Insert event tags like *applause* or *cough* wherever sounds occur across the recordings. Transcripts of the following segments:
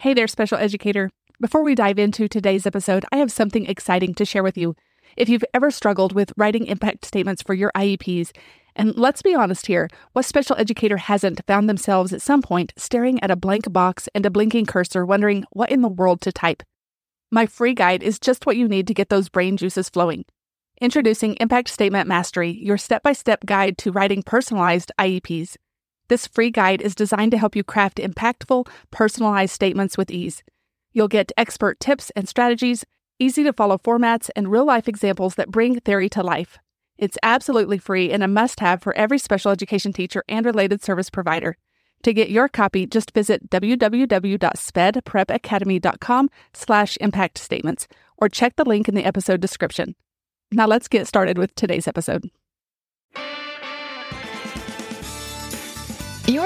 Hey there, special educator. Before we dive into today's episode, I have something exciting to share with you. If you've ever struggled with writing impact statements for your IEPs, and let's be honest here, what special educator hasn't found themselves at some point staring at a blank box and a blinking cursor, wondering what in the world to type? My free guide is just what you need to get those brain juices flowing. Introducing Impact Statement Mastery, your step by step guide to writing personalized IEPs. This free guide is designed to help you craft impactful, personalized statements with ease. You'll get expert tips and strategies, easy to follow formats, and real life examples that bring theory to life. It's absolutely free and a must have for every special education teacher and related service provider. To get your copy, just visit www.spedprepacademy.com slash impact statements or check the link in the episode description. Now let's get started with today's episode.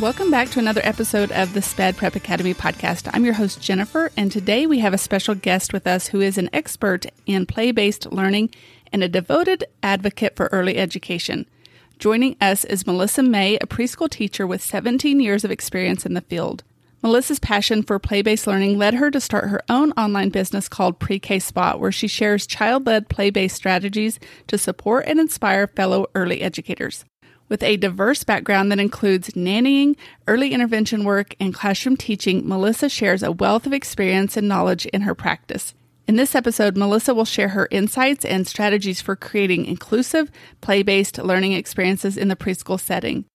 Welcome back to another episode of the SPED Prep Academy podcast. I'm your host, Jennifer, and today we have a special guest with us who is an expert in play based learning and a devoted advocate for early education. Joining us is Melysa Mei, a preschool teacher with 17 years of experience in the field. Melysa's passion for play based learning led her to start her own online business called Pre K Spot, where she shares child led play based strategies to support and inspire fellow early educators. With a diverse background that includes nannying, early intervention work, and classroom teaching, Melysa shares a wealth of experience and knowledge in her practice. In this episode, Melysa will share her insights and strategies for creating inclusive, play based learning experiences in the preschool setting.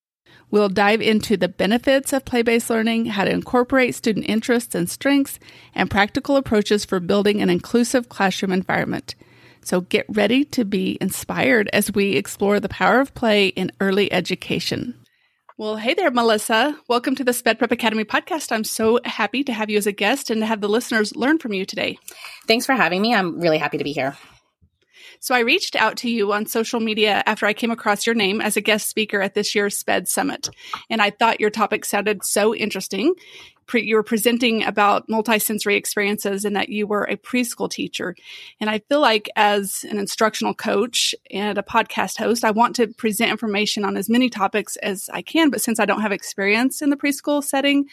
We'll dive into the benefits of play based learning, how to incorporate student interests and strengths, and practical approaches for building an inclusive classroom environment. So get ready to be inspired as we explore the power of play in early education. Well, hey there, Melysa. Welcome to the Sped Prep Academy podcast. I'm so happy to have you as a guest and to have the listeners learn from you today. Thanks for having me. I'm really happy to be here. So I reached out to you on social media after I came across your name as a guest speaker at this year's SPED Summit. And I thought your topic sounded so interesting pre- you were presenting about multisensory experiences and that you were a preschool teacher. And I feel like as an instructional coach and a podcast host, I want to present information on as many topics as I can. But since I don't have experience in the preschool setting,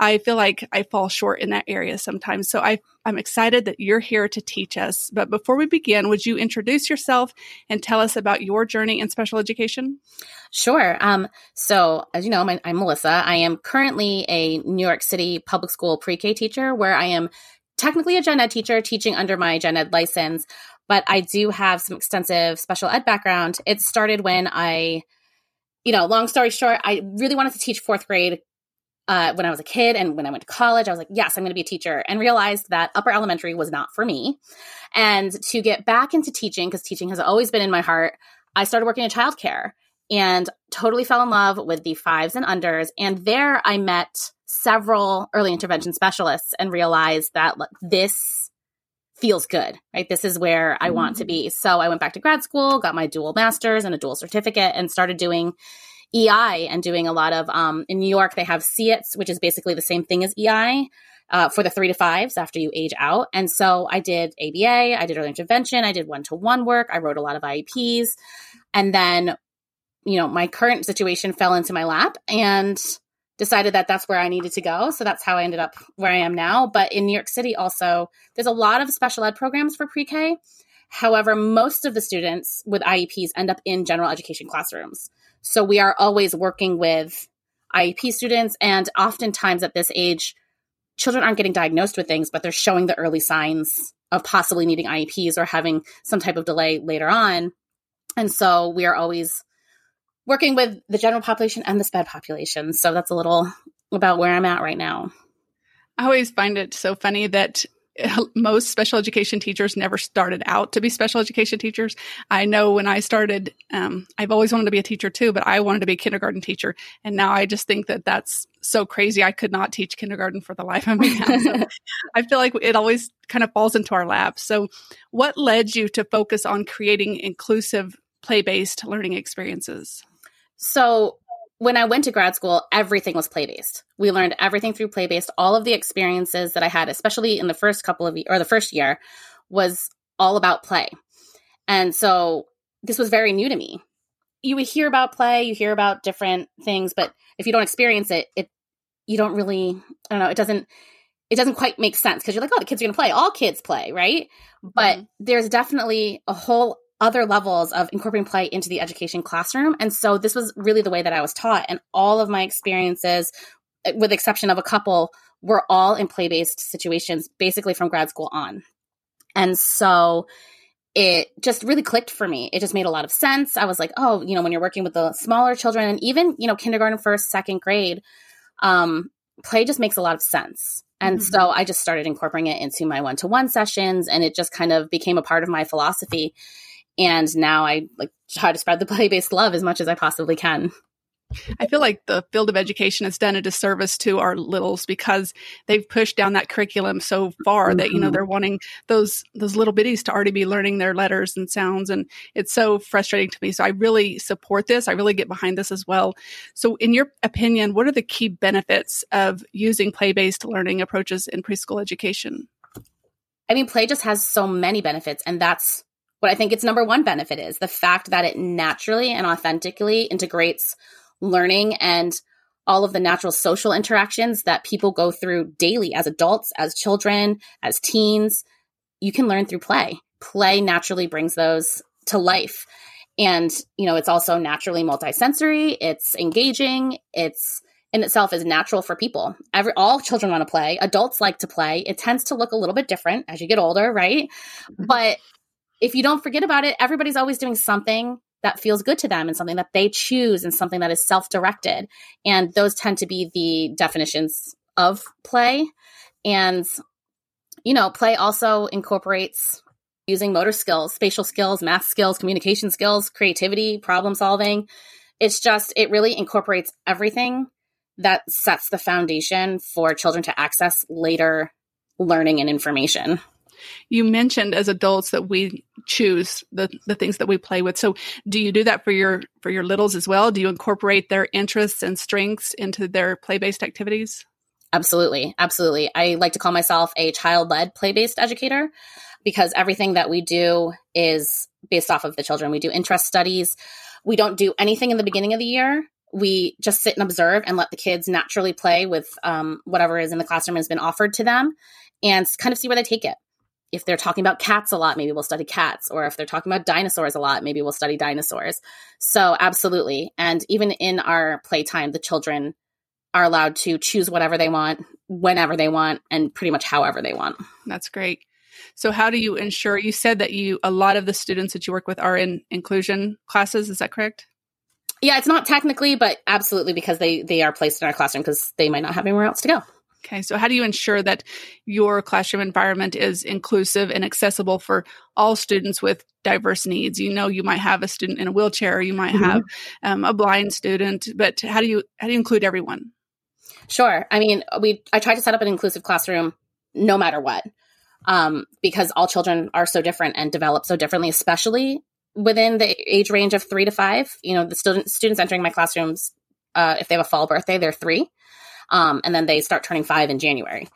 I feel like I fall short in that area sometimes. So I, I'm excited that you're here to teach us. But before we begin, would you introduce yourself and tell us about your journey in special education? Sure. Um, so, as you know, I'm Melysa. I am currently a New York City public school pre K teacher where I am technically a gen ed teacher teaching under my gen ed license, but I do have some extensive special ed background. It started when I you know, long story short, I really wanted to teach fourth grade uh, when I was a kid and when I went to college, I was like, yes, I'm going to be a teacher, and realized that upper elementary was not for me. And to get back into teaching, because teaching has always been in my heart, I started working in childcare and totally fell in love with the fives and unders. And there I met several early intervention specialists and realized that this feels good, right? This is where I want to be. So I went back to grad school, got my dual master's and a dual certificate, and started doing EI and doing a lot of, um, in New York, they have SEITs, which is basically the same thing as EI. Uh, for the three to fives after you age out. And so I did ABA, I did early intervention, I did one to one work, I wrote a lot of IEPs. And then, you know, my current situation fell into my lap and decided that that's where I needed to go. So that's how I ended up where I am now. But in New York City, also, there's a lot of special ed programs for pre K. However, most of the students with IEPs end up in general education classrooms. So we are always working with IEP students. And oftentimes at this age, children aren't getting diagnosed with things, but they're showing the early signs of possibly needing IEPs or having some type of delay later on. And so we are always working with the general population and the SPED population. So that's a little about where I'm at right now. I always find it so funny that *laughs* most special education teachers never started out to be special education teachers. I know when I started, um, I've always wanted to be a teacher too, but I wanted to be a kindergarten teacher. And now I just think that that's so crazy. I could not teach kindergarten for the life of me. *laughs* so I feel like it always kind of falls into our lap. So, what led you to focus on creating inclusive play based learning experiences? So, when I went to grad school, everything was play based. We learned everything through play based. All of the experiences that I had, especially in the first couple of or the first year, was all about play. And so this was very new to me. You would hear about play, you hear about different things, but if you don't experience it, it you don't really I don't know, it doesn't it doesn't quite make sense because you're like, oh, the kids are going to play. All kids play, right? But mm-hmm. there's definitely a whole other levels of incorporating play into the education classroom. And so this was really the way that I was taught. And all of my experiences, with exception of a couple, were all in play based situations, basically from grad school on. And so it just really clicked for me. It just made a lot of sense. I was like, oh, you know, when you're working with the smaller children and even, you know, kindergarten, first, second grade, um, play just makes a lot of sense. And mm-hmm. so I just started incorporating it into my one to one sessions and it just kind of became a part of my philosophy and now I like try to spread the *laughs* play based love as much as I possibly can. I feel like the field of education has done a disservice to our littles because they've pushed down that curriculum so far that you know mm-hmm. they're wanting those those little bitties to already be learning their letters and sounds and it's so frustrating to me. So I really support this. I really get behind this as well. So in your opinion, what are the key benefits of using play-based learning approaches in preschool education? I mean, play just has so many benefits and that's what I think its number one benefit is the fact that it naturally and authentically integrates learning and all of the natural social interactions that people go through daily as adults, as children, as teens. You can learn through play. Play naturally brings those to life. And, you know, it's also naturally multisensory, it's engaging, it's in itself is natural for people. Every all children want to play. Adults like to play. It tends to look a little bit different as you get older, right? Mm-hmm. But if you don't forget about it, everybody's always doing something that feels good to them and something that they choose and something that is self directed. And those tend to be the definitions of play. And, you know, play also incorporates using motor skills, spatial skills, math skills, communication skills, creativity, problem solving. It's just, it really incorporates everything that sets the foundation for children to access later learning and information. You mentioned as adults that we choose the, the things that we play with. So do you do that for your for your littles as well? Do you incorporate their interests and strengths into their play-based activities? Absolutely. Absolutely. I like to call myself a child-led play-based educator because everything that we do is based off of the children. We do interest studies. We don't do anything in the beginning of the year we just sit and observe and let the kids naturally play with um, whatever is in the classroom has been offered to them and kind of see where they take it if they're talking about cats a lot, maybe we'll study cats. Or if they're talking about dinosaurs a lot, maybe we'll study dinosaurs. So, absolutely. And even in our playtime, the children are allowed to choose whatever they want, whenever they want, and pretty much however they want. That's great. So, how do you ensure? You said that you a lot of the students that you work with are in inclusion classes. Is that correct? Yeah, it's not technically, but absolutely because they they are placed in our classroom because they might not have anywhere else to go. Okay, so how do you ensure that your classroom environment is inclusive and accessible for all students with diverse needs? You know, you might have a student in a wheelchair, you might mm-hmm. have um, a blind student, but how do you how do you include everyone? Sure. I mean, we I try to set up an inclusive classroom no matter what, um, because all children are so different and develop so differently, especially within the age range of three to five. You know, the student, students entering my classrooms, uh, if they have a fall birthday, they're three. Um, and then they start turning five in January.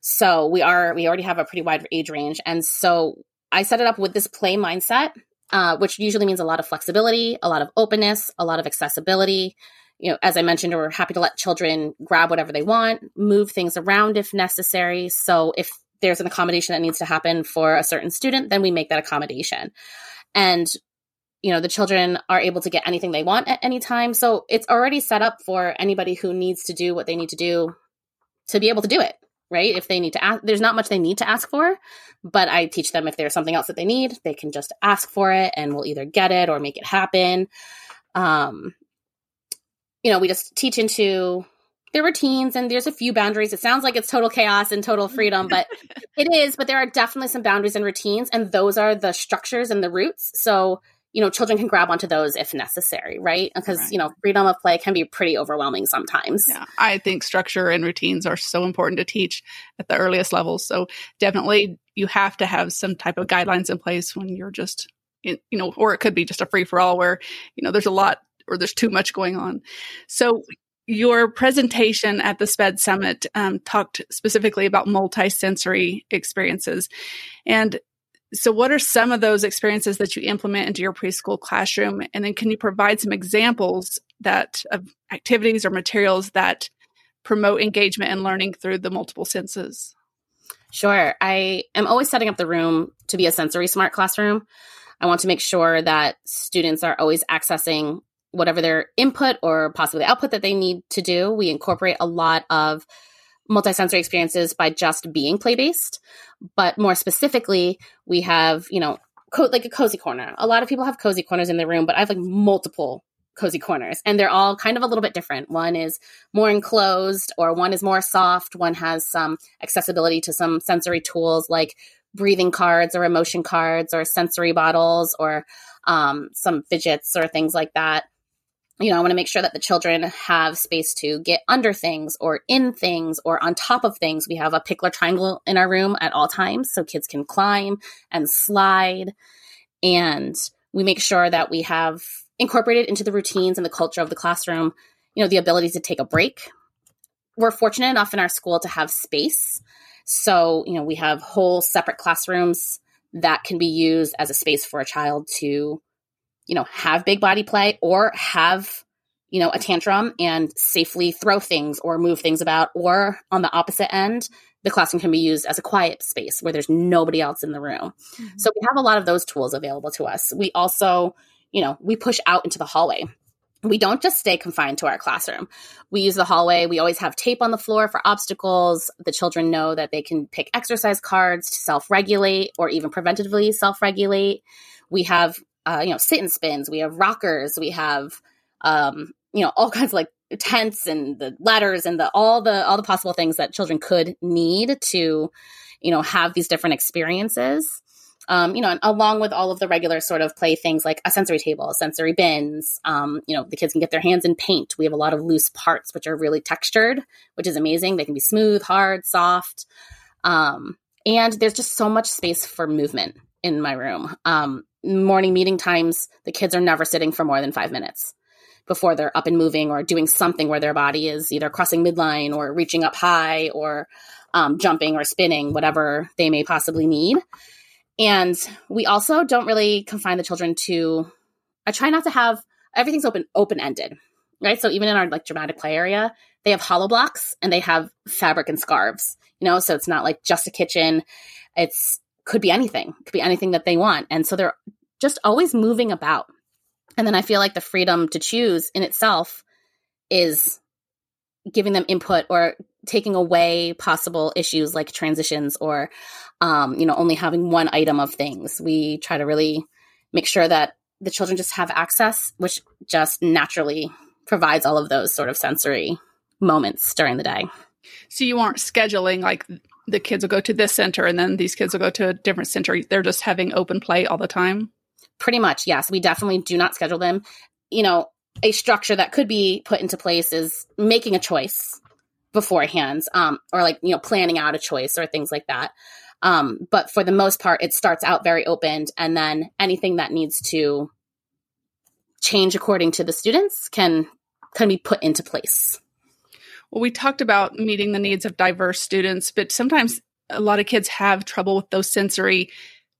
So we are, we already have a pretty wide age range. And so I set it up with this play mindset, uh, which usually means a lot of flexibility, a lot of openness, a lot of accessibility. You know, as I mentioned, we're happy to let children grab whatever they want, move things around if necessary. So if there's an accommodation that needs to happen for a certain student, then we make that accommodation. And you know the children are able to get anything they want at any time so it's already set up for anybody who needs to do what they need to do to be able to do it right if they need to ask there's not much they need to ask for but i teach them if there's something else that they need they can just ask for it and we'll either get it or make it happen um you know we just teach into there are routines and there's a few boundaries. It sounds like it's total chaos and total freedom, but *laughs* it is. But there are definitely some boundaries and routines, and those are the structures and the roots. So you know, children can grab onto those if necessary, right? Because right. you know, freedom of play can be pretty overwhelming sometimes. Yeah, I think structure and routines are so important to teach at the earliest levels. So definitely, you have to have some type of guidelines in place when you're just, in, you know, or it could be just a free for all where you know there's a lot or there's too much going on. So your presentation at the SPED Summit um, talked specifically about multisensory experiences. And so, what are some of those experiences that you implement into your preschool classroom? And then, can you provide some examples that of activities or materials that promote engagement and learning through the multiple senses? Sure. I am always setting up the room to be a sensory smart classroom. I want to make sure that students are always accessing whatever their input or possibly output that they need to do. We incorporate a lot of multisensory experiences by just being play based, but more specifically, we have, you know, co- like a cozy corner. A lot of people have cozy corners in their room, but I have like multiple cozy corners and they're all kind of a little bit different. One is more enclosed or one is more soft. One has some accessibility to some sensory tools like breathing cards or emotion cards or sensory bottles or um, some fidgets or things like that you know, I want to make sure that the children have space to get under things or in things or on top of things. We have a Pikler triangle in our room at all times so kids can climb and slide. And we make sure that we have incorporated into the routines and the culture of the classroom, you know, the ability to take a break. We're fortunate enough in our school to have space. So, you know, we have whole separate classrooms that can be used as a space for a child to you know, have big body play or have, you know, a tantrum and safely throw things or move things about. Or on the opposite end, the classroom can be used as a quiet space where there's nobody else in the room. Mm-hmm. So we have a lot of those tools available to us. We also, you know, we push out into the hallway. We don't just stay confined to our classroom. We use the hallway. We always have tape on the floor for obstacles. The children know that they can pick exercise cards to self regulate or even preventatively self regulate. We have uh, you know, sit and spins. We have rockers. We have, um, you know, all *laughs* kinds of like tents and the ladders and the all the all the possible things that children could need to, you know, have these different experiences. Um, you know, along with all of the regular sort of play things like a sensory table, sensory bins. Um, you know, the kids can get their hands in paint. We have a lot of loose parts which are really textured, which is amazing. They can be smooth, hard, soft. Um, and there's just so much space for movement in my room. Um, morning meeting times, the kids are never sitting for more than five minutes before they're up and moving or doing something where their body is either crossing midline or reaching up high or um, jumping or spinning, whatever they may possibly need. And we also don't really confine the children to. I try not to have everything's open open ended, right? So even in our like dramatic play area, they have hollow blocks and they have fabric and scarves. You know, so it's not like just a kitchen. It's could be anything, could be anything that they want. And so they're just always moving about. And then I feel like the freedom to choose in itself is giving them input or taking away possible issues like transitions or um, you know only having one item of things we try to really make sure that the children just have access which just naturally provides all of those sort of sensory moments during the day so you aren't scheduling like the kids will go to this center and then these kids will go to a different center. They're just having open play all the time. Pretty much, yes. We definitely do not schedule them. You know, a structure that could be put into place is making a choice beforehand, um, or like, you know, planning out a choice or things like that. Um, but for the most part, it starts out very open, and then anything that needs to change according to the students can can be put into place. Well, we talked about meeting the needs of diverse students, but sometimes a lot of kids have trouble with those sensory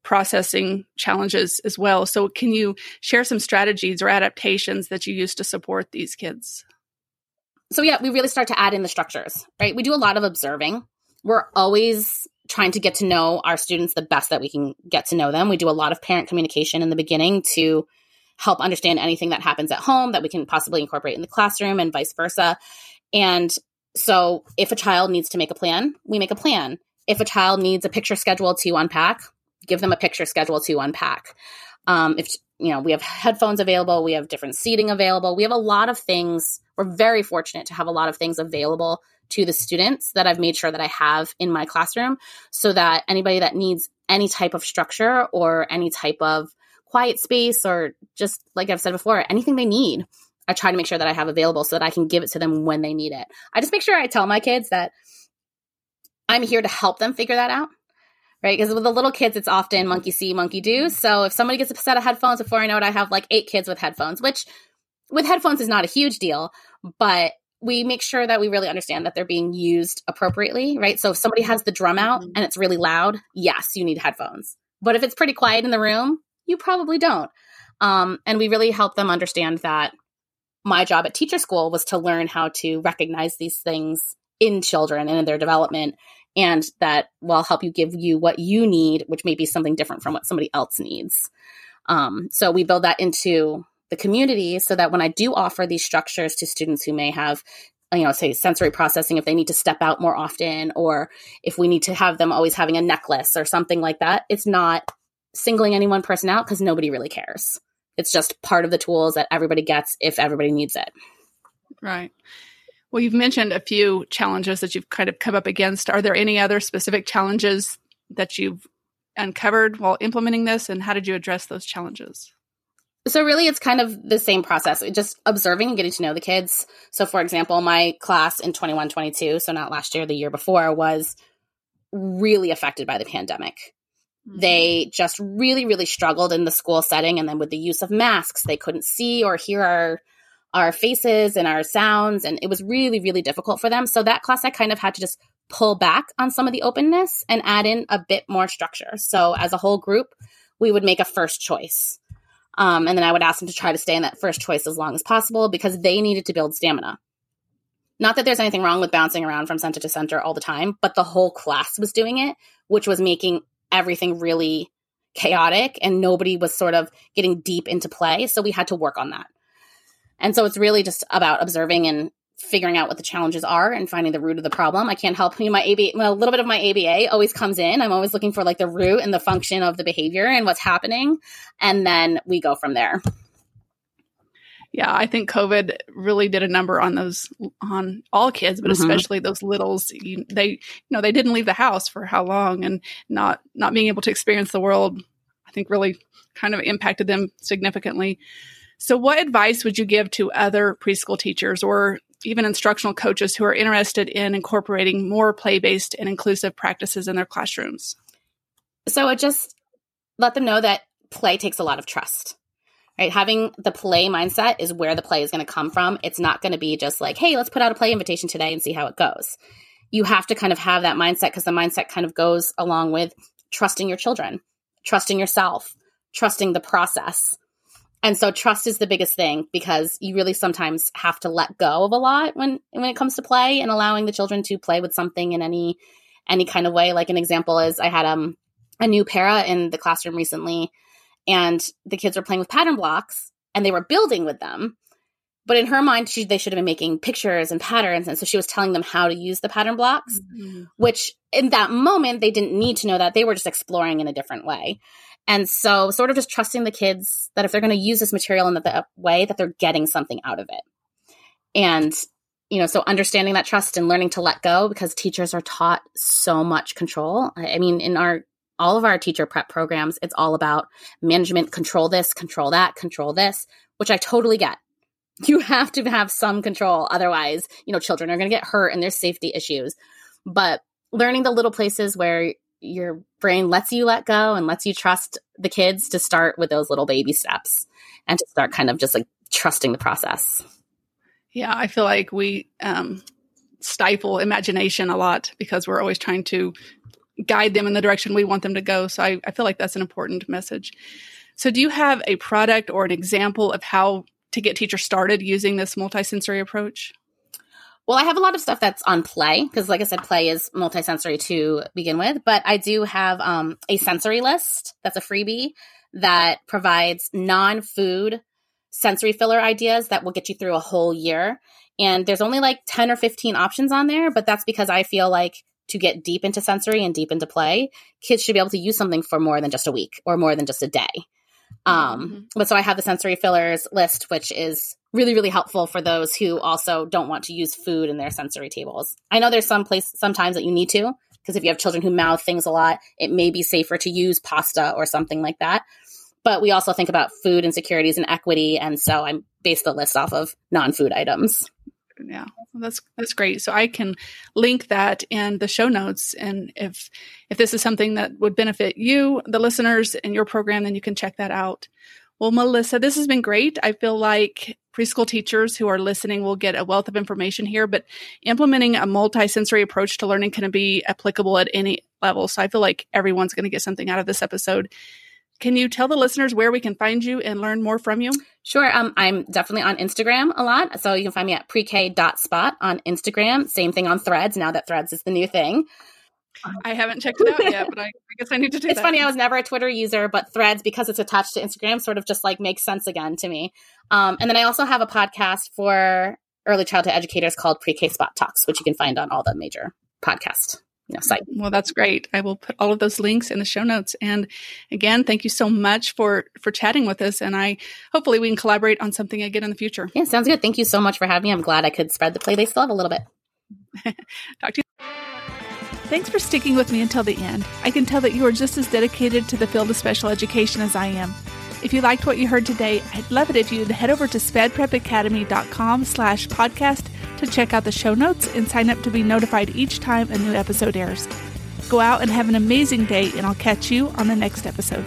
processing challenges as well. So, can you share some strategies or adaptations that you use to support these kids? So, yeah, we really start to add in the structures, right? We do a lot of observing. We're always trying to get to know our students the best that we can get to know them. We do a lot of parent communication in the beginning to help understand anything that happens at home that we can possibly incorporate in the classroom and vice versa. And so if a child needs to make a plan, we make a plan. If a child needs a picture schedule to unpack, give them a picture schedule to unpack. Um, if you know, we have headphones available, we have different seating available, we have a lot of things. We're very fortunate to have a lot of things available to the students that I've made sure that I have in my classroom so that anybody that needs any type of structure or any type of quiet space or just like I've said before, anything they need, I try to make sure that I have available so that I can give it to them when they need it. I just make sure I tell my kids that I'm here to help them figure that out. Right. Because with the little kids, it's often monkey see, monkey do. So if somebody gets a set of headphones before I know it, I have like eight kids with headphones, which with headphones is not a huge deal, but we make sure that we really understand that they're being used appropriately, right? So if somebody has the drum out mm-hmm. and it's really loud, yes, you need headphones. But if it's pretty quiet in the room, you probably don't. Um, and we really help them understand that my job at teacher school was to learn how to recognize these things in children and in their development and that will help you give you what you need which may be something different from what somebody else needs. Um, so we build that into the community so that when i do offer these structures to students who may have you know say sensory processing if they need to step out more often or if we need to have them always having a necklace or something like that it's not singling any one person out because nobody really cares it's just part of the tools that everybody gets if everybody needs it. Right. Well, you've mentioned a few challenges that you've kind of come up against. Are there any other specific challenges that you've uncovered while implementing this, and how did you address those challenges? So, really, it's kind of the same process, just observing and getting to know the kids. So, for example, my class in 21 22, so not last year, the year before, was really affected by the pandemic. Mm-hmm. They just really, really struggled in the school setting. And then with the use of masks, they couldn't see or hear our our faces and our sounds. And it was really, really difficult for them. So that class I kind of had to just pull back on some of the openness and add in a bit more structure. So as a whole group, we would make a first choice. Um, and then I would ask them to try to stay in that first choice as long as possible because they needed to build stamina. Not that there's anything wrong with bouncing around from center to center all the time, but the whole class was doing it, which was making everything really chaotic and nobody was sort of getting deep into play. So we had to work on that. And so it's really just about observing and figuring out what the challenges are and finding the root of the problem. I can't help you. My ABA, well, a little bit of my ABA always comes in. I'm always looking for like the root and the function of the behavior and what's happening. And then we go from there yeah, I think COVID really did a number on those on all kids, but mm-hmm. especially those littles. You, they, you know, they didn't leave the house for how long, and not not being able to experience the world, I think, really kind of impacted them significantly. So, what advice would you give to other preschool teachers or even instructional coaches who are interested in incorporating more play based and inclusive practices in their classrooms? So, it just let them know that play takes a lot of trust right? Having the play mindset is where the play is going to come from. It's not going to be just like, hey, let's put out a play invitation today and see how it goes. You have to kind of have that mindset because the mindset kind of goes along with trusting your children, trusting yourself, trusting the process. And so trust is the biggest thing because you really sometimes have to let go of a lot when when it comes to play and allowing the children to play with something in any any kind of way. Like an example is I had um a new para in the classroom recently and the kids were playing with pattern blocks and they were building with them. But in her mind, she, they should have been making pictures and patterns. And so she was telling them how to use the pattern blocks, mm-hmm. which in that moment, they didn't need to know that. They were just exploring in a different way. And so, sort of just trusting the kids that if they're going to use this material in the, the way, that they're getting something out of it. And, you know, so understanding that trust and learning to let go because teachers are taught so much control. I mean, in our all of our teacher prep programs, it's all about management, control this, control that, control this, which I totally get. *laughs* You have to have some control. Otherwise, you know, children are going to get hurt and there's safety issues. But learning the little places where your brain lets you let go and lets you trust the kids to start with those little baby steps and to start kind of just like trusting the process. Yeah, I feel like we um, stifle imagination a lot because we're always trying to guide them in the direction we want them to go. So I, I feel like that's an important message. So, do you have a product or an example of how to get teachers started using this multisensory approach? Well, I have a lot of stuff that's on play because, like I said, play is multisensory to begin with. But I do have um, a sensory list that's a freebie that provides non food sensory filler ideas that will get you through a whole year. And there's only like 10 or 15 options on there, but that's because I feel like to get deep into sensory and deep into play, kids should be able to use something for more than just a week or more than just a day. Um, mm-hmm. But so I have the sensory fillers list, which is really, really helpful for those who also don't want to use food in their sensory tables. I know there's some place sometimes that you need to, because if you have children who mouth things a lot, it may be safer to use pasta or something like that. But we also think about food insecurities and equity. And so I base the list off of non food items. Yeah, that's that's great. So I can link that in the show notes, and if if this is something that would benefit you, the listeners, in your program, then you can check that out. Well, Melysa, this has been great. I feel like preschool teachers who are listening will get a wealth of information here, but implementing a multisensory approach to learning can be applicable at any level. So I feel like everyone's going to get something out of this episode. Can you tell the listeners where we can find you and learn more from you? Sure. Um, I'm definitely on Instagram a lot. So you can find me at pre-k.spot on Instagram. Same thing on threads now that threads is the new thing. I haven't checked it out yet, but I, I guess I need to do *laughs* it's that. funny, I was never a Twitter user, but Threads, because it's attached to Instagram, sort of just like makes sense again to me. Um, and then I also have a podcast for early childhood educators called Pre K Spot Talks, which you can find on all the major podcast you know, site. Well, that's great. I will put all of those links in the show notes. And again, thank you so much for for chatting with us. And I hopefully we can collaborate on something again in the future. Yeah, sounds good. Thank you so much for having me. I'm glad I could spread the play they still have a little bit. *laughs* Talk to you. Thanks for sticking with me until the end. I can tell that you are just as dedicated to the field of special education as I am. If you liked what you heard today, I'd love it if you'd head over to spedprepacademy.com slash podcast to check out the show notes and sign up to be notified each time a new episode airs. Go out and have an amazing day, and I'll catch you on the next episode.